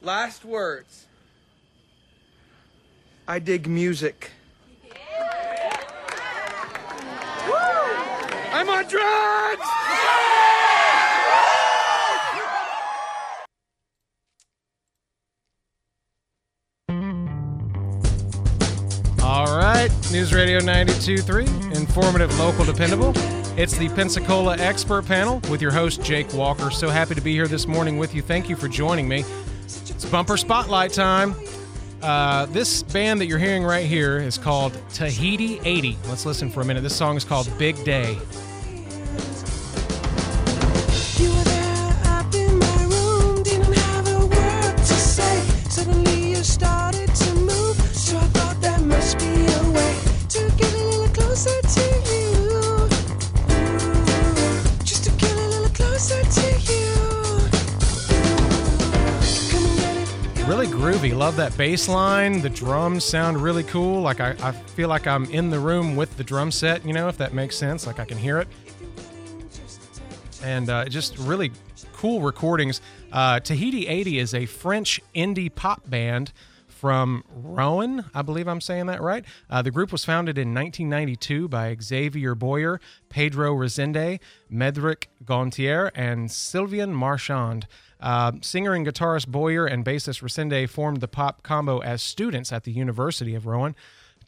Last words. I dig music. I'm on drugs! All right, News Radio 92.3, informative, local, dependable. It's the Pensacola Expert Panel with your host, Jake Walker. So happy to be here this morning with you. Thank you for joining me. Bumper spotlight time. Uh, this band that you're hearing right here is called Tahiti 80. Let's listen for a minute. This song is called Big Day. Really groovy. Love that bass line. The drums sound really cool. Like I, I feel like I'm in the room with the drum set, you know, if that makes sense. Like I can hear it. and uh, just really cool recordings. Uh, Tahiti 80 is a French indie pop band from Rouen, I believe I'm saying that right. Uh, the group was founded in 1992 by Xavier Boyer, Pedro Resende, Medric Gontier, and Sylvain Marchand. Uh, singer and guitarist Boyer and bassist Resende formed the pop combo as students at the University of Rouen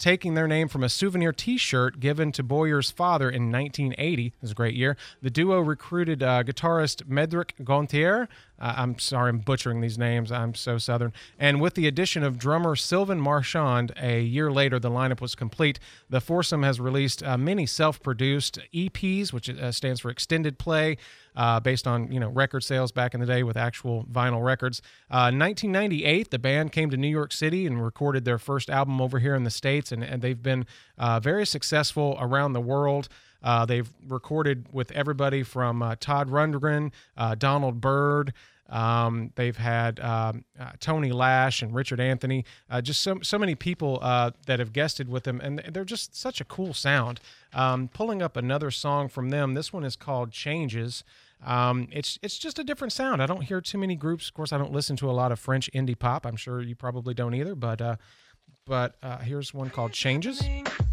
taking their name from a souvenir T-shirt given to Boyer's father in 1980. It was a great year. The duo recruited uh, guitarist Medric Gontier. Uh, I'm sorry, I'm butchering these names. I'm so southern. And with the addition of drummer Sylvain Marchand, a year later, the lineup was complete. The foursome has released uh, many self-produced EPs, which uh, stands for extended play. Uh, based on you know record sales back in the day with actual vinyl records. Uh, 1998, the band came to New York City and recorded their first album over here in the states, and, and they've been uh, very successful around the world. Uh, they've recorded with everybody from uh, Todd Rundgren, uh, Donald Byrd. Um, they've had um, uh, Tony Lash and Richard Anthony, uh, just so, so many people that have guested with them, and they're just such a cool sound. Um, pulling up another song from them, this one is called Changes. Um, it's it's just a different sound. I don't hear too many groups. Of course, I don't listen to a lot of French indie pop. I'm sure you probably don't either. But uh, but uh, here's one called Changes.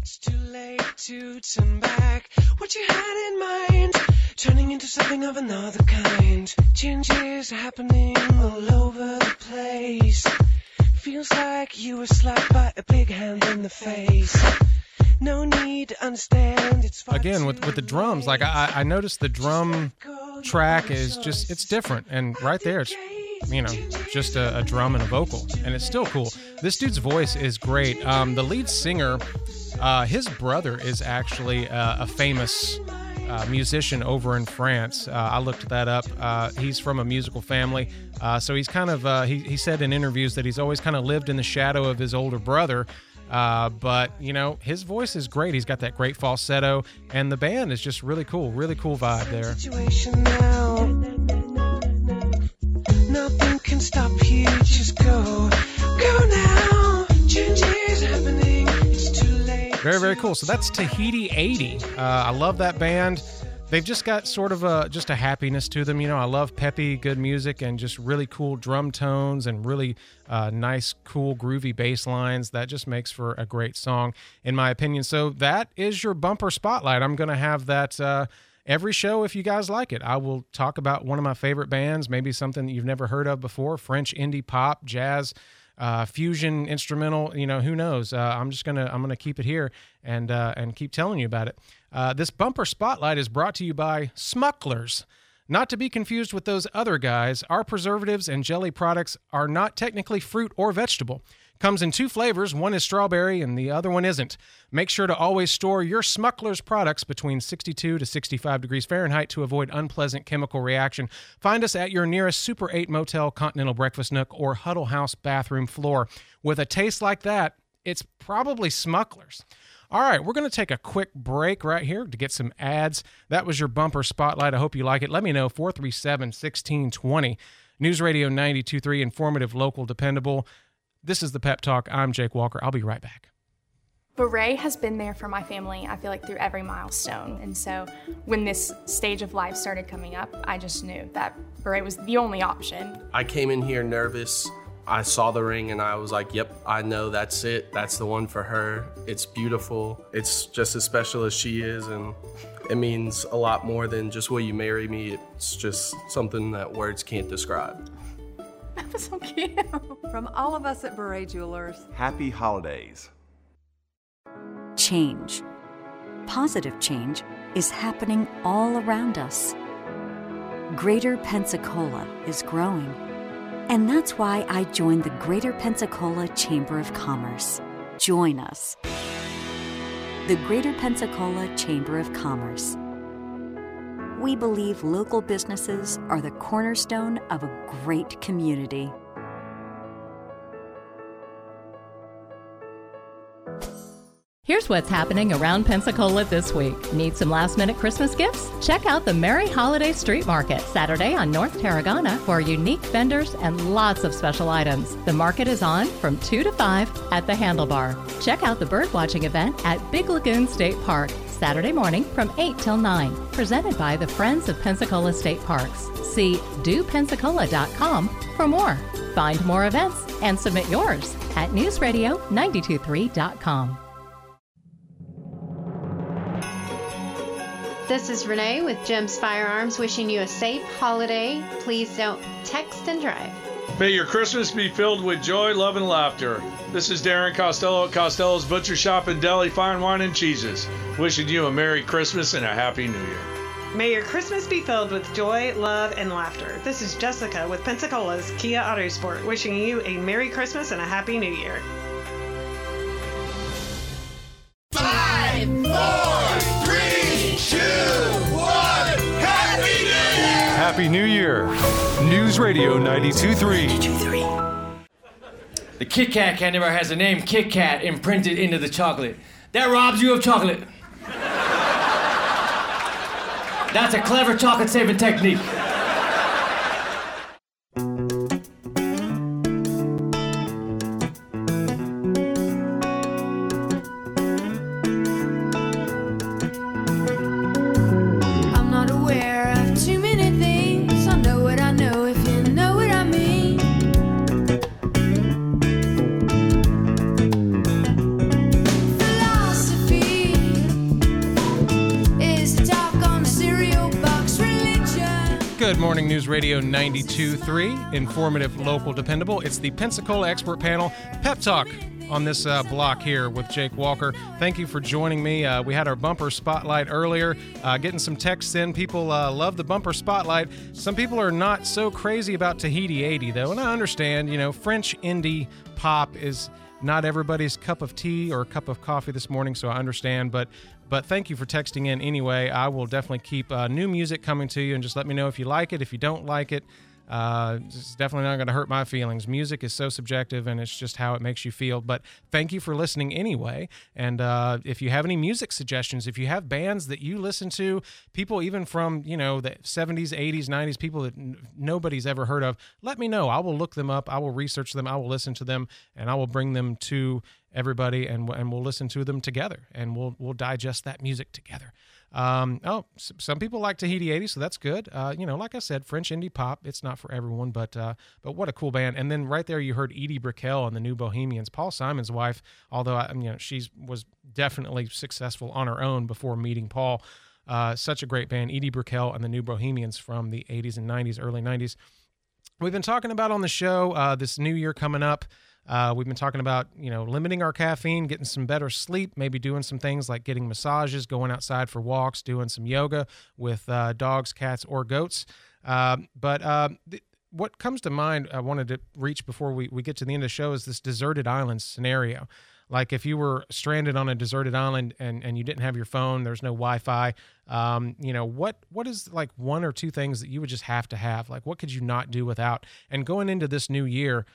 It's too late to turn back. What you had in mind, turning into something of another kind. Changes are happening all over the place. Feels like you were slapped by a big hand in the face. No need to understand. It's Again with with the drums, like. I I noticed the drum track is just it's different, and right there it's you know just a, a drum and a vocal, and it's still cool. This dude's voice is great. Um, the lead singer, uh, his brother is actually uh, a famous. Uh, musician over in France. Uh, I looked that up. Uh, he's from a musical family, uh, so he's kind of. He he said in interviews that he's always kind of lived in the shadow of his older brother. Uh, but you know his voice is great. He's got that great falsetto, and the band is just really cool. Really cool vibe there. Very, very cool. So that's Tahiti 80. Uh, I love that band. They've just got sort of a just a happiness to them. You know, I love peppy, good music and just really cool drum tones and really uh, nice, cool, groovy bass lines. That just makes for a great song, in my opinion. So that is your bumper spotlight. I'm going to have that. Uh, every show if you guys like it. I will talk about one of my favorite bands, maybe something that you've never heard of before French indie pop, jazz, uh, fusion, instrumental. You know, who knows? Uh, I'm just gonna I'm gonna keep it here and uh, and keep telling you about it. Uh, this bumper spotlight is brought to you by Smucklers. Not to be confused with those other guys, our preservatives and jelly products are not technically fruit or vegetable. Comes in two flavors, one is strawberry and the other one isn't. Make sure to always store your Smucklers products between 62 to 65 degrees Fahrenheit to avoid unpleasant chemical reaction. Find us at your nearest Super 8 Motel, Continental Breakfast Nook, or Huddle House bathroom floor. With a taste like that, it's probably Smucklers. All right, we're going to take a quick break right here to get some ads. That was your bumper spotlight. I hope you like it. Let me know 437 1620. News Radio 923, informative, local, dependable. This is the Pep Talk. I'm Jake Walker. I'll be right back. Beret has been there for my family, I feel like, through every milestone. And so when this stage of life started coming up, I just knew that Beret was the only option. I came in here nervous, I saw the ring and I was like, yep, I know that's it. That's the one for her. It's beautiful. It's just as special as she is. And it means a lot more than just will you marry me. It's just something that words can't describe. That was so cute. From all of us at Beret Jewelers, Happy holidays. Change. Positive change is happening all around us. Greater Pensacola is growing. And that's why I joined the Greater Pensacola Chamber of Commerce. Join us. The Greater Pensacola Chamber of Commerce. We believe local businesses are the cornerstone of a great community. Here's what's happening around Pensacola this week. Need some last minute Christmas gifts? Check out the Merry Holiday Street Market Saturday on North Tarragona for unique vendors and lots of special items. The market is on from 2 to 5 at the Handlebar. Check out the birdwatching event at Big Lagoon State Park Saturday morning from 8 till 9, presented by the Friends of Pensacola State Parks. See dopensacola.com for more. Find more events and submit yours at newsradio923.com. This is Renee with Jim's Firearms wishing you a safe holiday. Please don't text and drive. May your Christmas be filled with joy, love, and laughter. This is Darren Costello at Costello's Butcher Shop and Deli Fine Wine and Cheeses, wishing you a Merry Christmas and a Happy New Year. May your Christmas be filled with joy, love, and laughter. This is Jessica with Pensacola's Kia Autosport, wishing you a Merry Christmas and a Happy New Year. Five, four, three, two, one. Happy New Year! Happy New Year. News Radio 92.3. The Kit Kat candy bar has the name Kit Kat imprinted into the chocolate. That robs you of chocolate. That's a clever chocolate saving technique. Good morning, News Radio 92.3. Informative, local, dependable. It's the Pensacola Expert Panel Pep Talk on this uh, block here with Jake Walker. Thank you for joining me. Uh, we had our bumper spotlight earlier, uh, getting some texts in. People uh, love the bumper spotlight. Some people are not so crazy about Tahiti 80, though, and I understand, you know, French indie pop is not everybody's cup of tea or cup of coffee this morning, so I understand. But but thank you for texting in anyway. I will definitely keep uh, new music coming to you, and just let me know if you like it. If you don't like it, uh, it's definitely not going to hurt my feelings. Music is so subjective, and it's just how it makes you feel. But thank you for listening anyway. And uh, if you have any music suggestions, if you have bands that you listen to, people even from you know the 70s, 80s, 90s, people that n- nobody's ever heard of, let me know. I will look them up. I will research them. I will listen to them, and I will bring them to everybody, and and we'll listen to them together, and we'll we'll digest that music together. Um, oh, some people like Tahiti 80, so that's good. Uh, you know, like I said, French indie pop. It's not for everyone, but uh, but what a cool band. And then right there, you heard Edie Brickell and the New Bohemians, Paul Simon's wife. Although I, you know, she was definitely successful on her own before meeting Paul. Uh, such a great band, Edie Brickell and the New Bohemians from the 80s and 90s, early 90s. We've been talking about on the show uh, this new year coming up. Uh, we've been talking about you know limiting our caffeine, getting some better sleep, maybe doing some things like getting massages, going outside for walks, doing some yoga with uh, dogs, cats, or goats. Um, but uh, th- what comes to mind, I wanted to reach before we, we get to the end of the show is this deserted island scenario. Like if you were stranded on a deserted island and, and you didn't have your phone, there's no Wi-Fi. Um, you know what what is like one or two things that you would just have to have? Like what could you not do without? And going into this new year,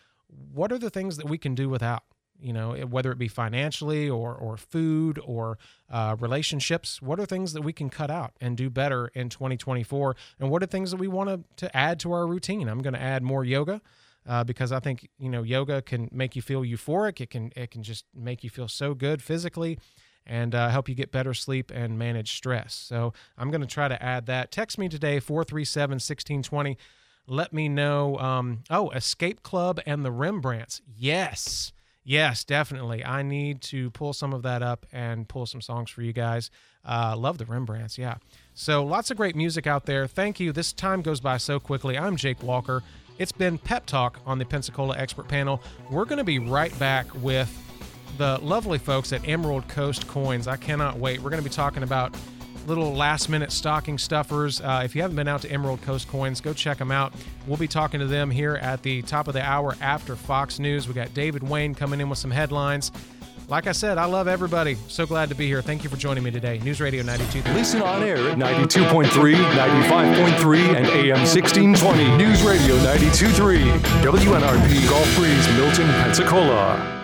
what are the things that we can do without? You know, whether it be financially or or food or uh, relationships, what are things that we can cut out and do better in 2024? And what are things that we want to to add to our routine? I'm going to add more yoga. Uh, because I think you know yoga can make you feel euphoric. It can it can just make you feel so good physically, and uh, help you get better sleep and manage stress. So I'm going to try to add that. Text me today 437 1620. Let me know. Um, oh, Escape Club and the Rembrandts. Yes. Yes, definitely. I need to pull some of that up and pull some songs for you guys. Uh, love the Rembrandts, yeah. So lots of great music out there. Thank you. This time goes by so quickly. I'm Jake Walker. It's been Pep Talk on the Pensacola Expert Panel. We're going to be right back with the lovely folks at Emerald Coast Coins. I cannot wait. We're going to be talking about little last minute stocking stuffers. Uh, if you haven't been out to Emerald Coast Coins, go check them out. We'll be talking to them here at the top of the hour after Fox News. We got David Wayne coming in with some headlines. Like I said, I love everybody. So glad to be here. Thank you for joining me today. News Radio 92. Listen on air at 92.3, 95.3, and AM 1620. News Radio 92.3. WNRP Gulf Breeze, Milton, Pensacola.